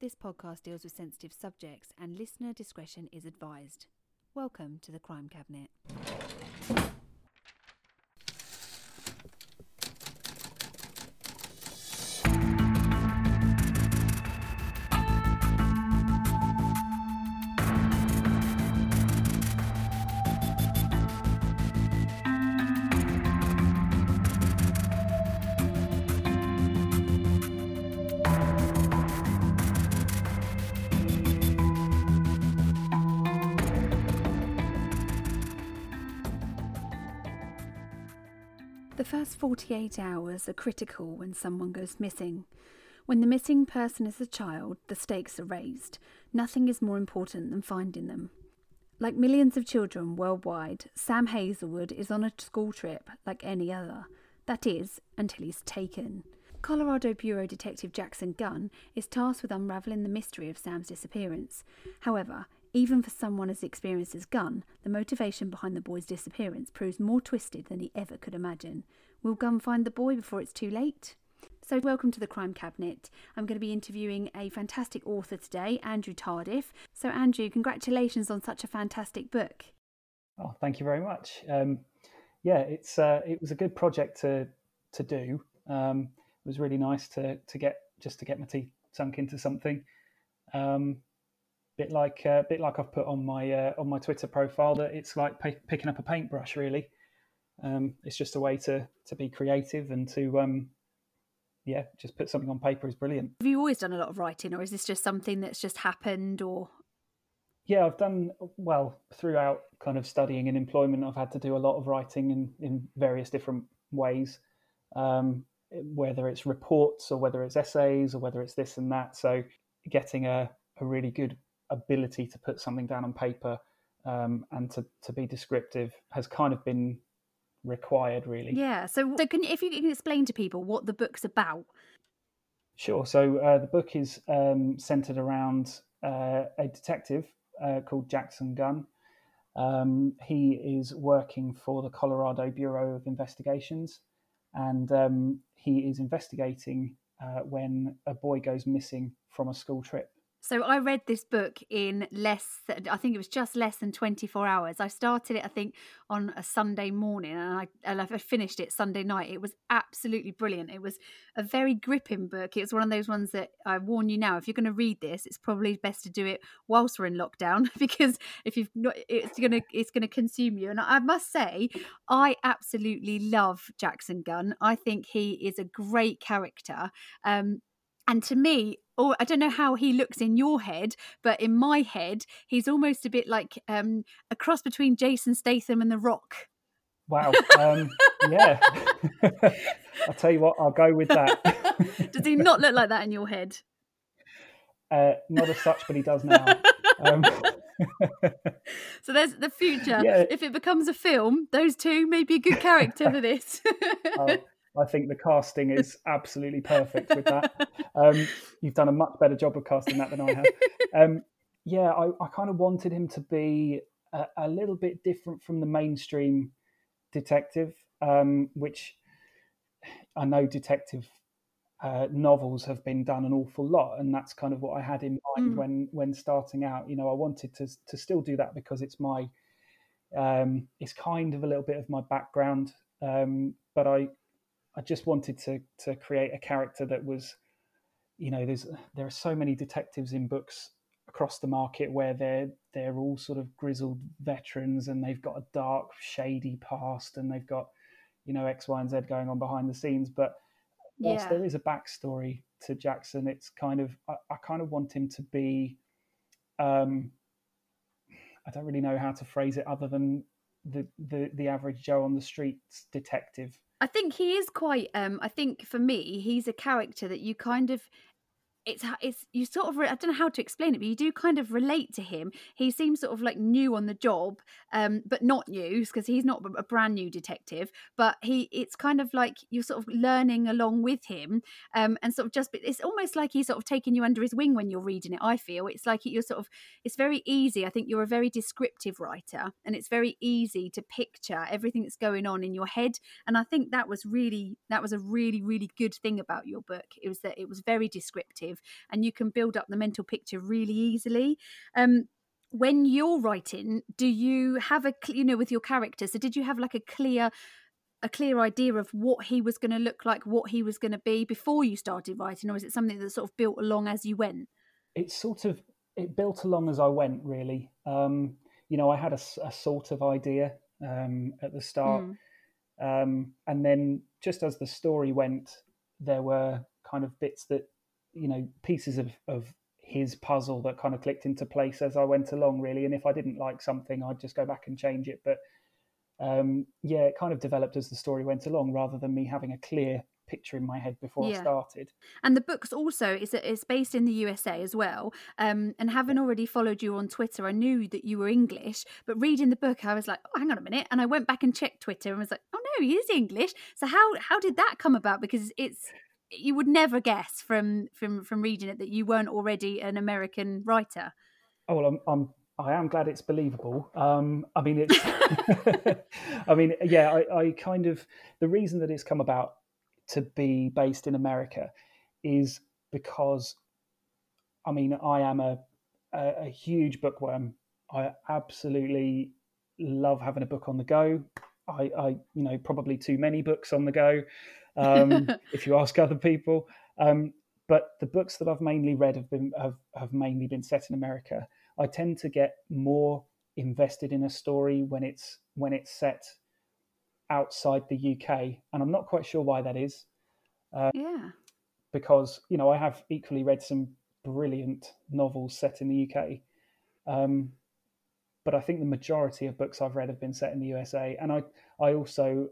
This podcast deals with sensitive subjects and listener discretion is advised. Welcome to the Crime Cabinet. 48 hours are critical when someone goes missing. When the missing person is a child, the stakes are raised. Nothing is more important than finding them. Like millions of children worldwide, Sam Hazelwood is on a school trip like any other. That is, until he's taken. Colorado Bureau Detective Jackson Gunn is tasked with unravelling the mystery of Sam's disappearance. However, even for someone as experienced as Gunn, the motivation behind the boy's disappearance proves more twisted than he ever could imagine. Will go and find the boy before it's too late? So, welcome to the Crime Cabinet. I'm going to be interviewing a fantastic author today, Andrew Tardif. So, Andrew, congratulations on such a fantastic book. Oh, thank you very much. Um, yeah, it's uh, it was a good project to to do. Um, it was really nice to to get just to get my teeth sunk into something. Um, bit like a uh, bit like I've put on my uh, on my Twitter profile that it's like p- picking up a paintbrush. Really, um, it's just a way to to be creative and to um, yeah, just put something on paper is brilliant. Have you always done a lot of writing, or is this just something that's just happened? Or yeah, I've done well throughout kind of studying and employment. I've had to do a lot of writing in in various different ways. Um, whether it's reports or whether it's essays or whether it's this and that. So getting a, a really good ability to put something down on paper um, and to, to be descriptive has kind of been required really. Yeah so, so can if you can explain to people what the book's about? Sure so uh, the book is um, centered around uh, a detective uh, called jackson gunn. Um, he is working for the colorado bureau of investigations and um, he is investigating uh, when a boy goes missing from a school trip so I read this book in less, I think it was just less than 24 hours. I started it, I think, on a Sunday morning and I, and I finished it Sunday night. It was absolutely brilliant. It was a very gripping book. It was one of those ones that I warn you now, if you're going to read this, it's probably best to do it whilst we're in lockdown because if you've not, it's going to, it's going to consume you. And I must say, I absolutely love Jackson Gunn. I think he is a great character. Um, and to me, or I don't know how he looks in your head, but in my head, he's almost a bit like um, a cross between Jason Statham and The Rock. Wow. Um, yeah. I'll tell you what, I'll go with that. does he not look like that in your head? Uh, not as such, but he does now. Um, so there's the future. Yeah. If it becomes a film, those two may be a good character for this. oh, I think the casting is absolutely perfect with that. Um, you've done a much better job of casting that than I have. Um, yeah, I, I, kind of wanted him to be a, a, little bit different from the mainstream detective, um, which I know detective uh, novels have been done an awful lot, and that's kind of what I had in mind mm. when when starting out. You know, I wanted to to still do that because it's my um, it's kind of a little bit of my background, um, but I I just wanted to to create a character that was, you know, there's there are so many detectives in books across the market where they're they're all sort of grizzled veterans and they've got a dark, shady past and they've got, you know, X, Y, and Z going on behind the scenes. But whilst yeah. there is a backstory to Jackson, it's kind of I, I kind of want him to be um I don't really know how to phrase it other than the, the the average Joe on the streets detective I think he is quite. Um, I think for me, he's a character that you kind of it's it's you sort of I don't know how to explain it, but you do kind of relate to him. He seems sort of like new on the job, um, but not new because he's not a brand new detective. But he it's kind of like you're sort of learning along with him, um, and sort of just it's almost like he's sort of taking you under his wing when you're reading it. I feel it's like you're sort of it's very easy. I think you're a very descriptive writer, and it's very easy to picture everything that's going on in your head. And I think that was really that was a really really good thing about your book. It was that it was very descriptive perspective and you can build up the mental picture really easily. Um, when you're writing, do you have a you know with your character So did you have like a clear a clear idea of what he was going to look like, what he was going to be before you started writing, or is it something that sort of built along as you went? It sort of it built along as I went, really. Um, you know, I had a, a sort of idea um, at the start, mm. um, and then just as the story went, there were kind of bits that you know pieces of, of his puzzle that kind of clicked into place as I went along, really. And if I didn't like something, I'd just go back and change it. But um, yeah, it kind of developed as the story went along, rather than me having a clear picture in my head before yeah. I started. And the book's also is is based in the USA as well. Um, and having already followed you on Twitter, I knew that you were English, but reading the book, I was like, oh, hang on a minute, and I went back and checked Twitter and was like, oh no, he is English. So how how did that come about? Because it's you would never guess from from from reading it that you weren't already an American writer. Oh well, I'm, I'm I am glad it's believable. Um, I mean, it's. I mean, yeah. I, I, kind of the reason that it's come about to be based in America is because, I mean, I am a a, a huge bookworm. I absolutely love having a book on the go. I, I you know, probably too many books on the go um, if you ask other people. Um, but the books that I've mainly read have been have, have mainly been set in America. I tend to get more invested in a story when it's when it's set outside the UK, and I'm not quite sure why that is. Uh, yeah, because you know I have equally read some brilliant novels set in the UK, um, but I think the majority of books I've read have been set in the USA, and I I also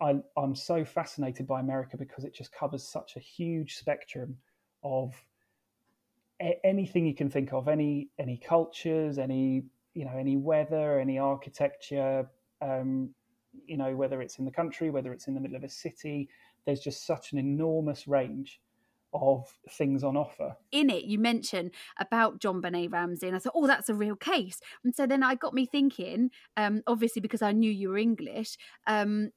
I, I'm so fascinated by America because it just covers such a huge spectrum of a- anything you can think of, any any cultures, any you know, any weather, any architecture, um, you know, whether it's in the country, whether it's in the middle of a city. There's just such an enormous range of things on offer. In it, you mentioned about John JonBenét Ramsey, and I thought, oh, that's a real case. And so then I got me thinking, um, obviously because I knew you were English, um,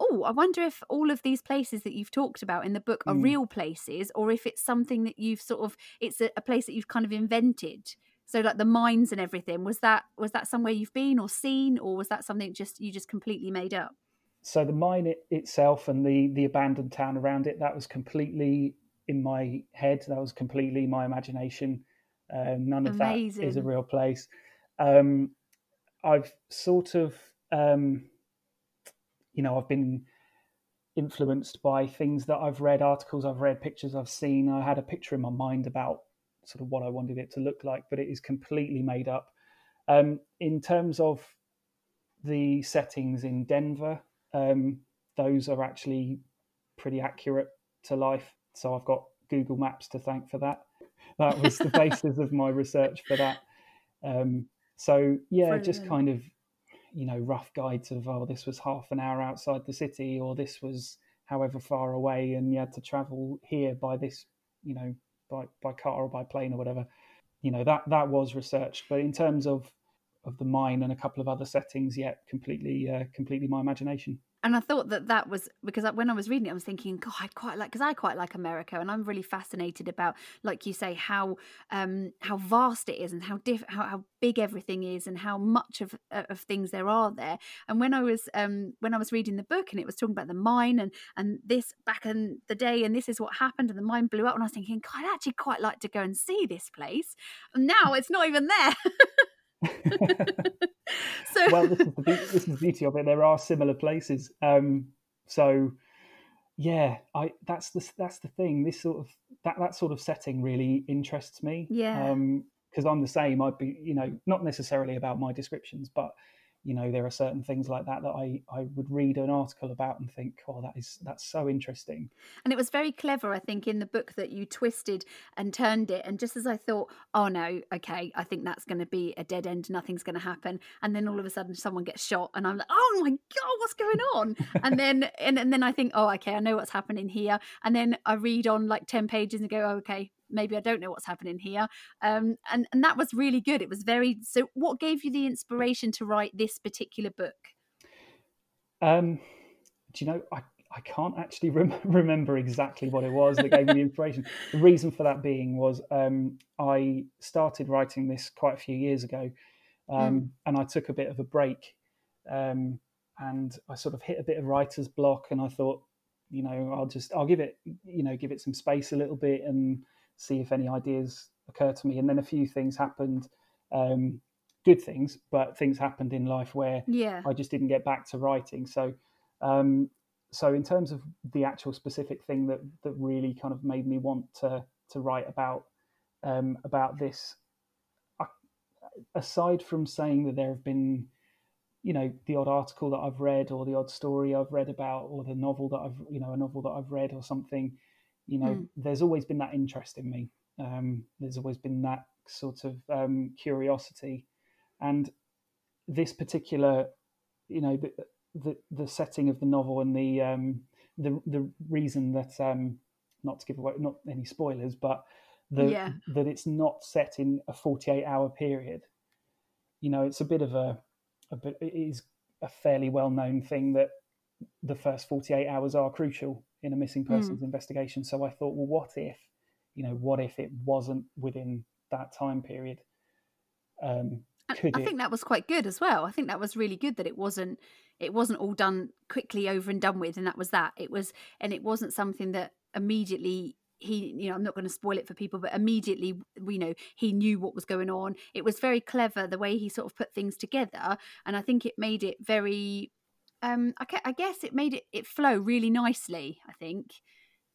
oh, I wonder if all of these places that you've talked about in the book are mm. real places, or if it's something that you've sort of it's a, a, place that you've kind of invented. So like the mines and everything, was that was that somewhere you've been or seen, or was that something just you just completely made up? So the mine it, itself and the the abandoned town around it, that was completely in my head. That was completely my imagination. Uh, none of Amazing. that is a real place. Um, I've sort of um, you know, I've been influenced by things that I've read, articles I've read, pictures I've seen. I had a picture in my mind about sort of what I wanted it to look like, but it is completely made up. Um, in terms of the settings in Denver, um, those are actually pretty accurate to life. So I've got Google Maps to thank for that. That was the basis of my research for that. Um, so yeah, Brilliant. just kind of you know rough guides of oh this was half an hour outside the city or this was however far away and you had to travel here by this you know by by car or by plane or whatever. You know that that was researched. But in terms of of the mine and a couple of other settings yet yeah, completely uh, completely my imagination and I thought that that was because when I was reading it, I was thinking, God, I'd quite like because I quite like America, and I'm really fascinated about, like you say, how um, how vast it is and how diff- how, how big everything is and how much of uh, of things there are there. And when I was um, when I was reading the book and it was talking about the mine and and this back in the day and this is what happened and the mine blew up, and I was thinking, God, I'd actually quite like to go and see this place. And now it's not even there. so well, this is, the, this is the beauty of it. There are similar places. Um, so yeah, I that's the that's the thing. This sort of that that sort of setting really interests me. Yeah. Because um, I'm the same. I'd be you know not necessarily about my descriptions, but you know there are certain things like that that I I would read an article about and think oh that is that's so interesting. And it was very clever I think in the book that you twisted and turned it and just as I thought oh no okay I think that's going to be a dead end nothing's going to happen and then all of a sudden someone gets shot and I'm like oh my god what's going on? And then and, and then I think oh okay I know what's happening here and then I read on like 10 pages and go oh, okay maybe I don't know what's happening here. Um, and and that was really good. It was very. So, what gave you the inspiration to write this particular book? Um, do you know? I I can't actually rem- remember exactly what it was that gave me the inspiration. The reason for that being was um, I started writing this quite a few years ago, um, mm. and I took a bit of a break, um, and I sort of hit a bit of writer's block, and I thought, you know, I'll just I'll give it, you know, give it some space a little bit and see if any ideas occur to me. And then a few things happened, um, good things, but things happened in life where yeah. I just didn't get back to writing. So um, so in terms of the actual specific thing that that really kind of made me want to to write about um, about this, I, aside from saying that there have been, you know, the odd article that I've read or the odd story I've read about or the novel that I've you know a novel that I've read or something, you know, mm. there's always been that interest in me. Um, there's always been that sort of um, curiosity, and this particular, you know, the, the the setting of the novel and the um, the the reason that um, not to give away not any spoilers, but the, yeah. that it's not set in a 48 hour period. You know, it's a bit of a, a bit, it is a fairly well known thing that the first 48 hours are crucial in a missing hmm. persons mm. investigation. So I thought, well, what if, you know, what if it wasn't within that time period? Um, I, I think that was quite good as well. I think that was really good that it wasn't it wasn't all done quickly over and done with and that was that it was and it wasn't something that immediately he you know i'm not going to spoil it for people but immediately you know he knew what was going on it was very clever the way he sort of put things together and i think it made it very um i, I guess it made it it flow really nicely i think.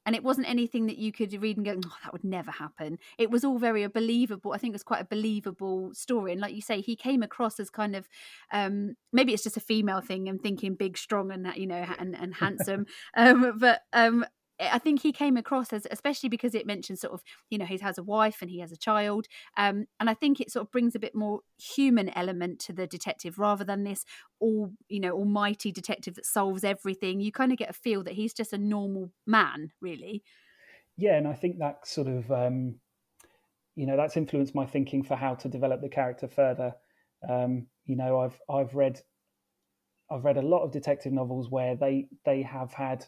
And it wasn't anything that you could read and go oh, that would never happen. It was all very believable i think it was quite a believable story. And like you say he came across as kind of um, maybe it's just a female thing and thinking big strong and you know and, and handsome. Um, but um, I think he came across as, especially because it mentions sort of, you know, he has a wife and he has a child. Um, and I think it sort of brings a bit more human element to the detective rather than this all, you know, almighty detective that solves everything. You kind of get a feel that he's just a normal man, really. Yeah. And I think that sort of, um, you know, that's influenced my thinking for how to develop the character further. Um, you know, I've, I've read, I've read a lot of detective novels where they, they have had,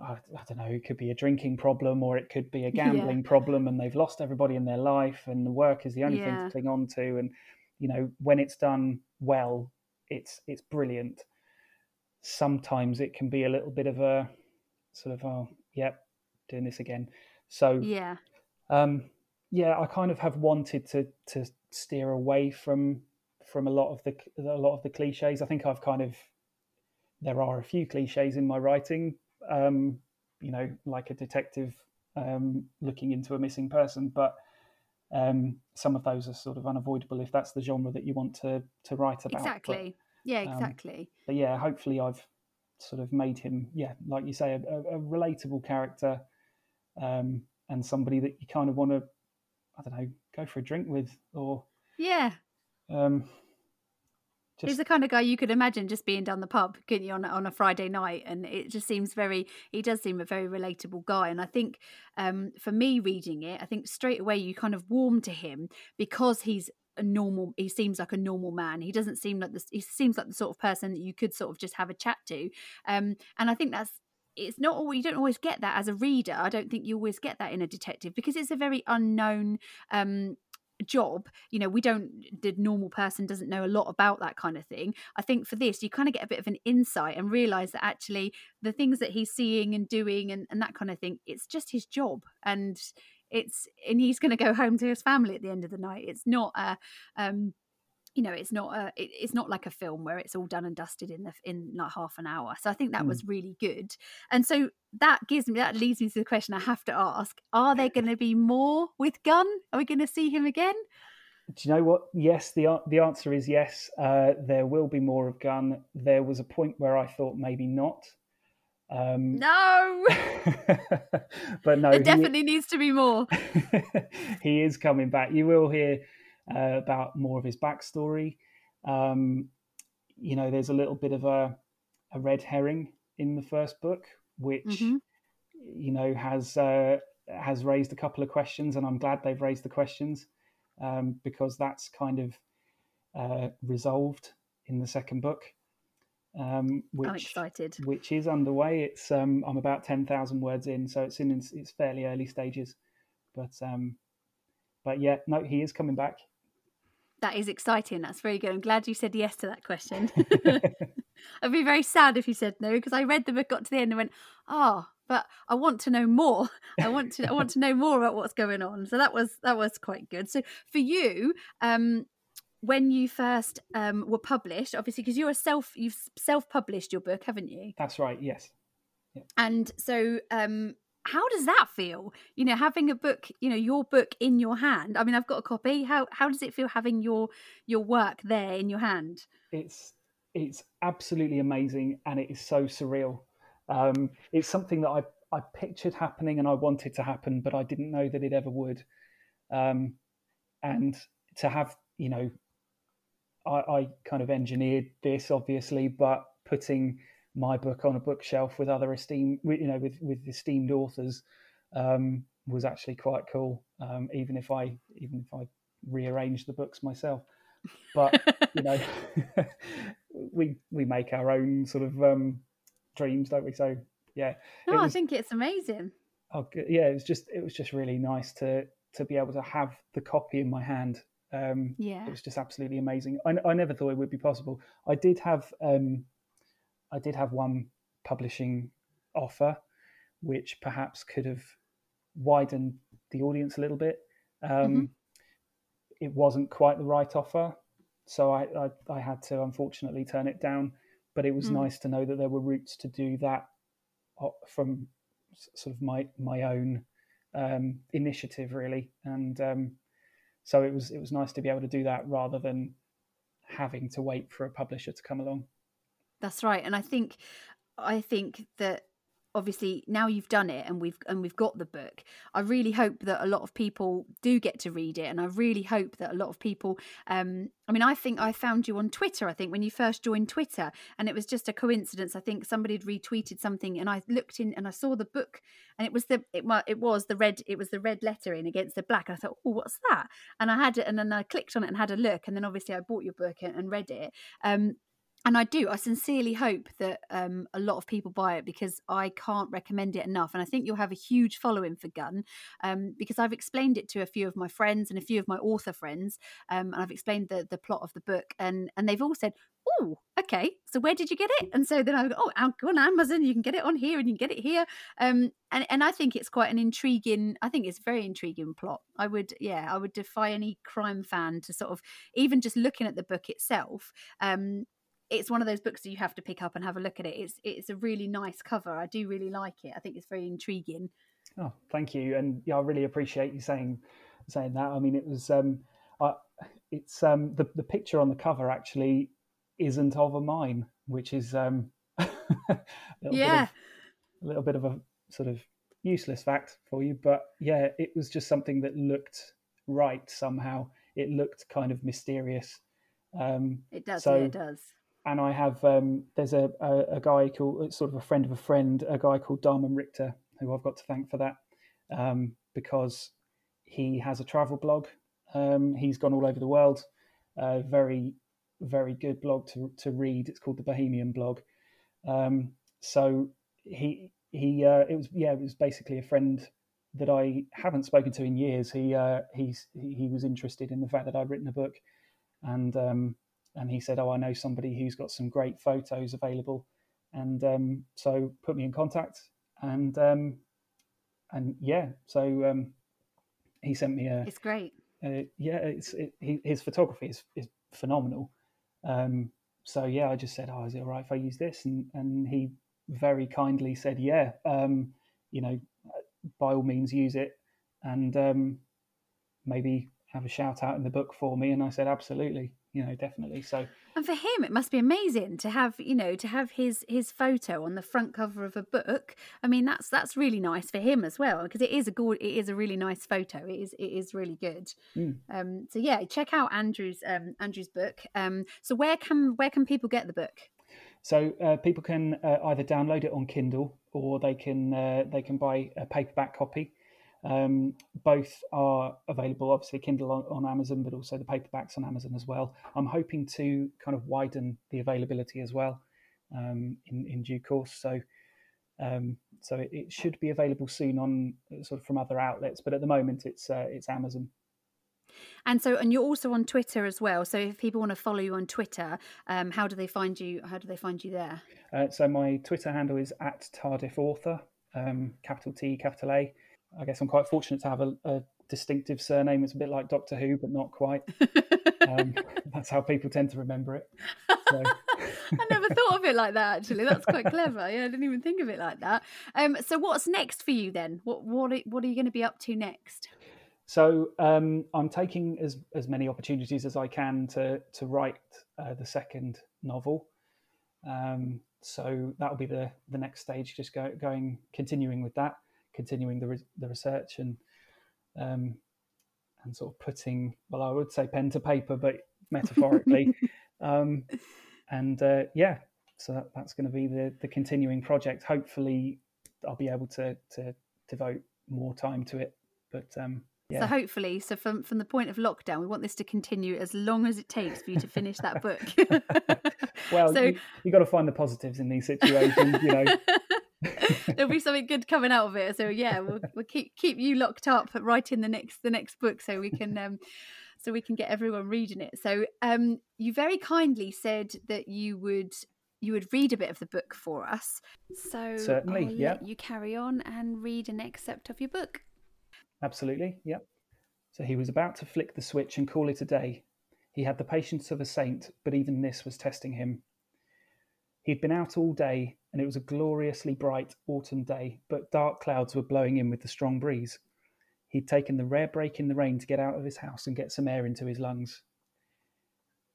I, I, don't know, it could be a drinking problem or it could be a gambling yeah. problem and they've lost everybody in their life and the work is the only yeah. thing to cling on to. And, you know, when it's done well, it's it's brilliant. Sometimes it can be a little bit of a sort of, oh, yep, doing this again. So, yeah. Um, yeah, I kind of have wanted to to steer away from from a lot of the a lot of the cliches. I think I've kind of there are a few cliches in my writing, um, you know, like a detective um, looking into a missing person. But um, some of those are sort of unavoidable if that's the genre that you want to to write about. Exactly. But, yeah. Um, exactly. but yeah, hopefully I've sort of made him, yeah, like you say, a, a relatable character um, and somebody that you kind of want to, I don't know, go for a drink with or yeah. Um, just... He's the kind of guy you could imagine just being down the pub, couldn't you, on on a Friday night? And it just seems very. He does seem a very relatable guy, and I think um, for me reading it, I think straight away you kind of warm to him because he's a normal he seems like a normal man he doesn't seem like this he seems like the sort of person that you could sort of just have a chat to um and i think that's it's not you don't always get that as a reader i don't think you always get that in a detective because it's a very unknown um job you know we don't the normal person doesn't know a lot about that kind of thing. I think for this you kind of get a bit of an insight and realize that actually the things that he's seeing and doing and, and that kind of thing it's just his job and it's and he's going to go home to his family at the end of the night. It's not a um you know it's not a it, it's not like a film where it's all done and dusted in the in like half an hour. So i think that mm. was really good. And so that gives me that leads me to the question i have to ask. Are there going to be more with gunn? Are we going to see him again? Do you know what? Yes the the answer is yes. Uh, there will be more of gunn. There was a point where i thought maybe not. Um, no, but no, there definitely he, needs to be more. he is coming back. You will hear uh, about more of his backstory. Um, you know, there's a little bit of a, a red herring in the first book, which mm-hmm. you know has uh, has raised a couple of questions, and I'm glad they've raised the questions um, because that's kind of uh, resolved in the second book. Um, which, I'm excited. Which is underway. It's um, I'm about ten thousand words in, so it's in its, fairly early stages. But um, but yeah, no, he is coming back. That is exciting. That's very good. I'm glad you said yes to that question. I'd be very sad if you said no because I read the book, got to the end, and went, "Oh, but I want to know more. I want to I want to know more about what's going on." So that was that was quite good. So for you, um, when you first um, were published, obviously because you're a self you've self published your book, haven't you? That's right. Yes. Yeah. And so, um, how does that feel? You know, having a book, you know, your book in your hand. I mean, I've got a copy. How how does it feel having your your work there in your hand? It's it's absolutely amazing, and it is so surreal. Um, it's something that I I pictured happening and I wanted to happen, but I didn't know that it ever would. Um, and to have, you know, I, I kind of engineered this, obviously, but putting my book on a bookshelf with other esteemed, you know, with with esteemed authors um, was actually quite cool. Um, even if I even if I rearranged the books myself, but you know, we we make our own sort of um, dreams, don't we? So yeah, no, was, I think it's amazing. Oh, yeah, it was just it was just really nice to to be able to have the copy in my hand. Um, yeah, it was just absolutely amazing. I, I never thought it would be possible. I did have um, I did have one publishing offer, which perhaps could have widened the audience a little bit. Um, mm-hmm. It wasn't quite the right offer, so I, I, I, had to unfortunately turn it down. But it was mm. nice to know that there were routes to do that uh, from sort of my my own um, initiative, really. And um, so it was it was nice to be able to do that rather than having to wait for a publisher to come along. That's right. And I think I think that obviously now you've done it and we've and we've got the book i really hope that a lot of people do get to read it and i really hope that a lot of people um i mean i think i found you on twitter i think when you first joined twitter and it was just a coincidence i think somebody had retweeted something and i looked in and i saw the book and it was the it, it was the red it was the red lettering against the black and i thought oh what's that and i had it and then i clicked on it and had a look and then obviously i bought your book and, and read it um and I do. I sincerely hope that um, a lot of people buy it because I can't recommend it enough. And I think you'll have a huge following for Gunn um, because I've explained it to a few of my friends and a few of my author friends, um, and I've explained the the plot of the book, and and they've all said, "Oh, okay. So where did you get it?" And so then I go, "Oh, go on Amazon. You can get it on here, and you can get it here." Um, and and I think it's quite an intriguing. I think it's a very intriguing plot. I would, yeah, I would defy any crime fan to sort of even just looking at the book itself. It's one of those books that you have to pick up and have a look at it. It's it's a really nice cover. I do really like it. I think it's very intriguing. Oh, thank you, and yeah, I really appreciate you saying saying that. I mean, it was um, I, it's um, the the picture on the cover actually isn't of a mine, which is um, a yeah, of, a little bit of a sort of useless fact for you, but yeah, it was just something that looked right somehow. It looked kind of mysterious. Um, it does. So, yeah, it does and I have um, there's a, a, a, guy called sort of a friend of a friend, a guy called Darmon Richter, who I've got to thank for that um, because he has a travel blog. Um, he's gone all over the world. Uh, very very good blog to to read. It's called the Bohemian blog. Um, so he he uh, it was yeah it was basically a friend that I haven't spoken to in years. He uh, he's he was interested in the fact that I'd written a book, and um, and he said, "Oh, I know somebody who's got some great photos available," and um, so put me in contact, and um, and yeah, so um, he sent me a. It's great. Uh, yeah, it's it, he, his photography is is phenomenal. Um, so yeah, I just said, "Oh, is it all right if I use this?" And and he very kindly said, "Yeah, um, you know, by all means use it, and um, maybe have a shout out in the book for me." And I said, "Absolutely." You know definitely. So and for him it must be amazing to have you know to have his his photo on the front cover of a book. I mean that's that's really nice for him as well because it is a good it is a really nice photo. It is it is really good. Mm. um so yeah check out andrew's um andrew's book. Um so where can where can people get the book? So uh, people can uh, either download it on kindle or they can uh, they can buy a paperback copy um, both are available, obviously, Kindle on, on, Amazon, but also the paperbacks on Amazon as well. I'm hoping to kind of widen the availability as well. um, in in due course. So. Um, so it, it, should be available soon on sort of from other outlets, but at the moment it's uh, it's Amazon. And so, and you're also on Twitter as well. So, if people want to follow you on Twitter, um, how do they find you? How do they find you there? Uh, so, my Twitter handle is at Tardif Author, um, capital T, capital A. I guess I'm quite fortunate to have a, a distinctive surname. It's a bit like Doctor Who, but not quite. um, that's how people tend to remember it. So. I never thought of it like that. Actually, that's quite clever. Yeah, I didn't even think of it like that. Um, so, what's next for you then? What what are, what are you going to be up to next? So um, I'm taking as as many opportunities as I can to to write uh, the second novel. Um, so that'll be the the next stage. Just go, going, continuing with that, continuing the re- the research and um, and sort of putting well, I would say pen to paper, but metaphorically, um, and uh, yeah. So that, that's going to be the the continuing project. Hopefully, I'll be able to to devote more time to it. But um, yeah. So hopefully, so from from the point of lockdown, we want this to continue as long as it takes for you to finish that book. well, so, you, you got to find the positives in these situations, you know. There'll be something good coming out of it. So yeah, we'll, we'll keep keep you locked up writing the next the next book, so we can um, so we can get everyone reading it. So um, you very kindly said that you would you would read a bit of the book for us. So certainly, yeah. you carry on and read an excerpt of your book. Absolutely, yeah. So he was about to flick the switch and call it a day. He had the patience of a saint, but even this was testing him. He'd been out all day, and it was a gloriously bright autumn day, but dark clouds were blowing in with the strong breeze. He'd taken the rare break in the rain to get out of his house and get some air into his lungs.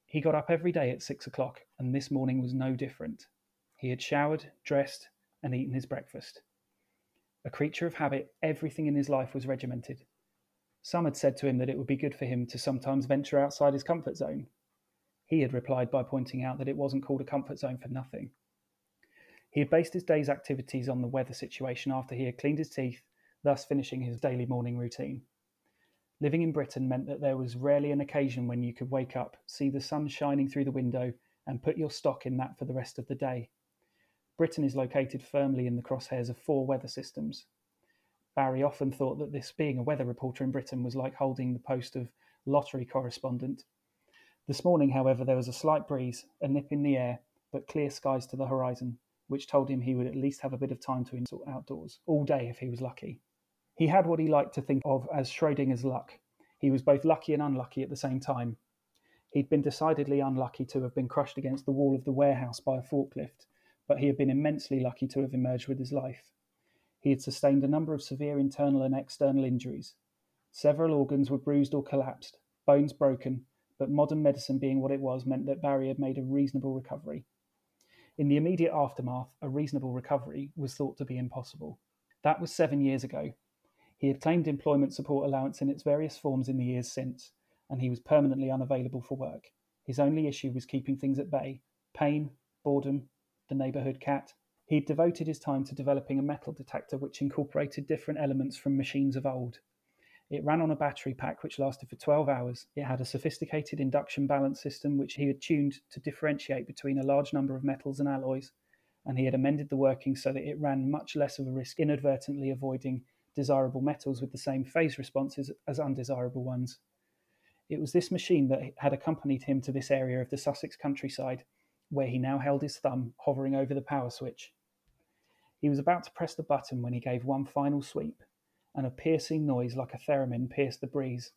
He got up every day at six o'clock, and this morning was no different. He had showered, dressed, and eaten his breakfast. A creature of habit, everything in his life was regimented. Some had said to him that it would be good for him to sometimes venture outside his comfort zone. He had replied by pointing out that it wasn't called a comfort zone for nothing. He had based his day's activities on the weather situation after he had cleaned his teeth, thus finishing his daily morning routine. Living in Britain meant that there was rarely an occasion when you could wake up, see the sun shining through the window, and put your stock in that for the rest of the day. Britain is located firmly in the crosshairs of four weather systems. Barry often thought that this being a weather reporter in Britain was like holding the post of lottery correspondent. This morning, however, there was a slight breeze, a nip in the air, but clear skies to the horizon, which told him he would at least have a bit of time to enjoy outdoors, all day if he was lucky. He had what he liked to think of as Schrodinger's luck. He was both lucky and unlucky at the same time. He'd been decidedly unlucky to have been crushed against the wall of the warehouse by a forklift, but he had been immensely lucky to have emerged with his life. He had sustained a number of severe internal and external injuries. Several organs were bruised or collapsed, bones broken, but modern medicine being what it was meant that Barry had made a reasonable recovery. In the immediate aftermath, a reasonable recovery was thought to be impossible. That was seven years ago. He had claimed employment support allowance in its various forms in the years since, and he was permanently unavailable for work. His only issue was keeping things at bay pain, boredom, the neighborhood cat. He'd devoted his time to developing a metal detector which incorporated different elements from machines of old. It ran on a battery pack which lasted for 12 hours. It had a sophisticated induction balance system which he had tuned to differentiate between a large number of metals and alloys, and he had amended the workings so that it ran much less of a risk inadvertently avoiding desirable metals with the same phase responses as undesirable ones. It was this machine that had accompanied him to this area of the Sussex countryside where he now held his thumb hovering over the power switch. He was about to press the button when he gave one final sweep, and a piercing noise like a theremin pierced the breeze.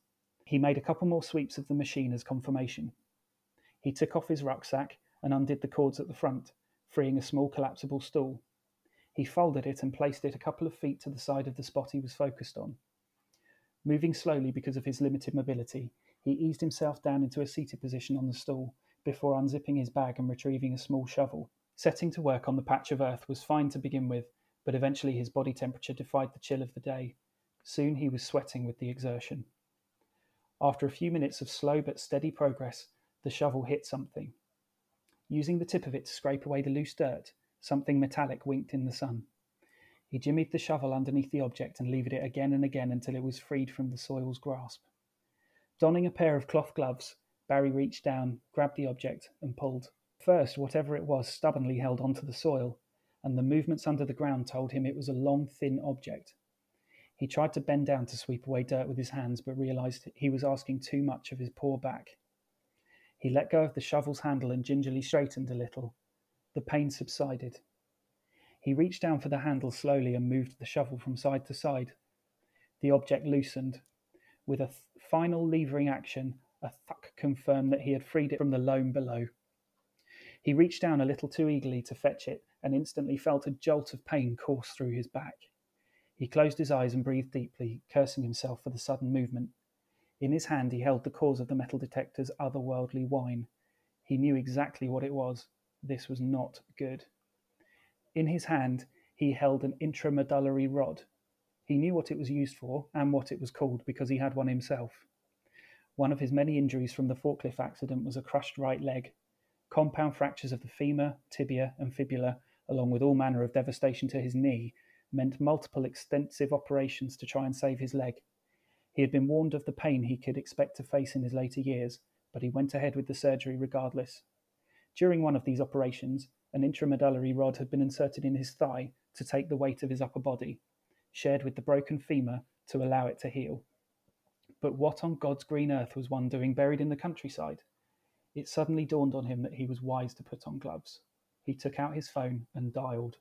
He made a couple more sweeps of the machine as confirmation. He took off his rucksack and undid the cords at the front, freeing a small collapsible stool. He folded it and placed it a couple of feet to the side of the spot he was focused on. Moving slowly because of his limited mobility, he eased himself down into a seated position on the stool before unzipping his bag and retrieving a small shovel. Setting to work on the patch of earth was fine to begin with, but eventually his body temperature defied the chill of the day. Soon he was sweating with the exertion. After a few minutes of slow but steady progress, the shovel hit something. Using the tip of it to scrape away the loose dirt, something metallic winked in the sun. He jimmied the shovel underneath the object and levered it again and again until it was freed from the soil's grasp. Donning a pair of cloth gloves, Barry reached down, grabbed the object, and pulled. First, whatever it was stubbornly held onto the soil, and the movements under the ground told him it was a long, thin object. He tried to bend down to sweep away dirt with his hands, but realized he was asking too much of his poor back. He let go of the shovel's handle and gingerly straightened a little. The pain subsided. He reached down for the handle slowly and moved the shovel from side to side. The object loosened. With a th- final levering action, a thuck confirmed that he had freed it from the loam below. He reached down a little too eagerly to fetch it and instantly felt a jolt of pain course through his back. He closed his eyes and breathed deeply, cursing himself for the sudden movement. In his hand, he held the cause of the metal detector's otherworldly whine. He knew exactly what it was. This was not good. In his hand, he held an intramedullary rod. He knew what it was used for and what it was called because he had one himself. One of his many injuries from the forklift accident was a crushed right leg. Compound fractures of the femur, tibia, and fibula, along with all manner of devastation to his knee, meant multiple extensive operations to try and save his leg. He had been warned of the pain he could expect to face in his later years, but he went ahead with the surgery regardless. During one of these operations, an intramedullary rod had been inserted in his thigh to take the weight of his upper body, shared with the broken femur to allow it to heal. But what on God's green earth was one doing buried in the countryside? It suddenly dawned on him that he was wise to put on gloves. He took out his phone and dialed.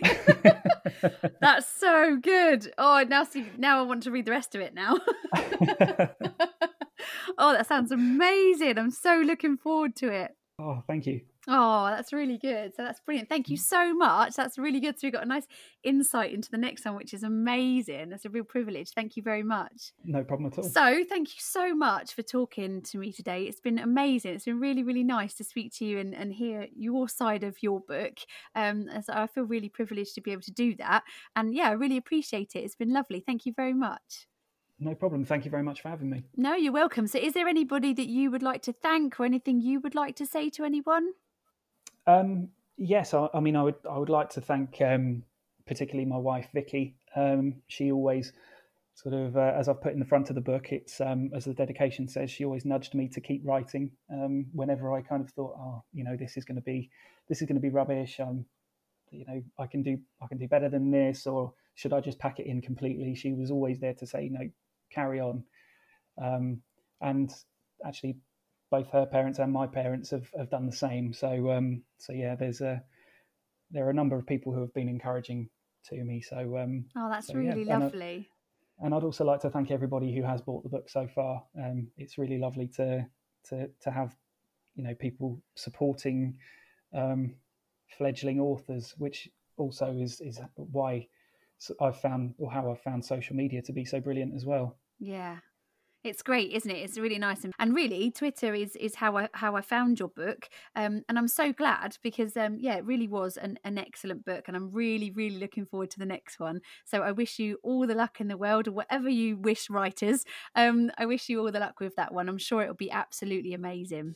That's so good. Oh, now see, now I want to read the rest of it now. oh, that sounds amazing. I'm so looking forward to it. Oh, thank you. Oh, that's really good. So that's brilliant. Thank you Mm. so much. That's really good. So we got a nice insight into the next one, which is amazing. That's a real privilege. Thank you very much. No problem at all. So, thank you so much for talking to me today. It's been amazing. It's been really, really nice to speak to you and, and hear your side of your book. Um, so I feel really privileged to be able to do that. And yeah, I really appreciate it. It's been lovely. Thank you very much. No problem. Thank you very much for having me. No, you're welcome. So, is there anybody that you would like to thank or anything you would like to say to anyone? Um, yes, I, I mean, I would I would like to thank um, particularly my wife Vicky. Um, she always sort of, uh, as I've put in the front of the book, it's um, as the dedication says, she always nudged me to keep writing. Um, whenever I kind of thought, oh, you know, this is going to be this is going to be rubbish. Um, you know, I can do I can do better than this, or should I just pack it in completely? She was always there to say, no, carry on. Um, and actually, both her parents and my parents have, have done the same. So um, so yeah, there's a there are a number of people who have been encouraging to me. So um, Oh, that's So, yeah, really and I- lovely. and I'd also like to thank everybody who has bought the book so far. Um, it's really lovely to to to have you know people supporting um, fledgling authors, which also is is why I've found or how I've found social media to be so brilliant as well. Yeah. It's great, isn't it? It's really nice, and, and really, Twitter is is how I how I found your book, um, and I'm so glad because um, yeah, it really was an, an excellent book, and I'm really really looking forward to the next one. So I wish you all the luck in the world, or whatever you wish, writers. Um, I wish you all the luck with that one. I'm sure it'll be absolutely amazing.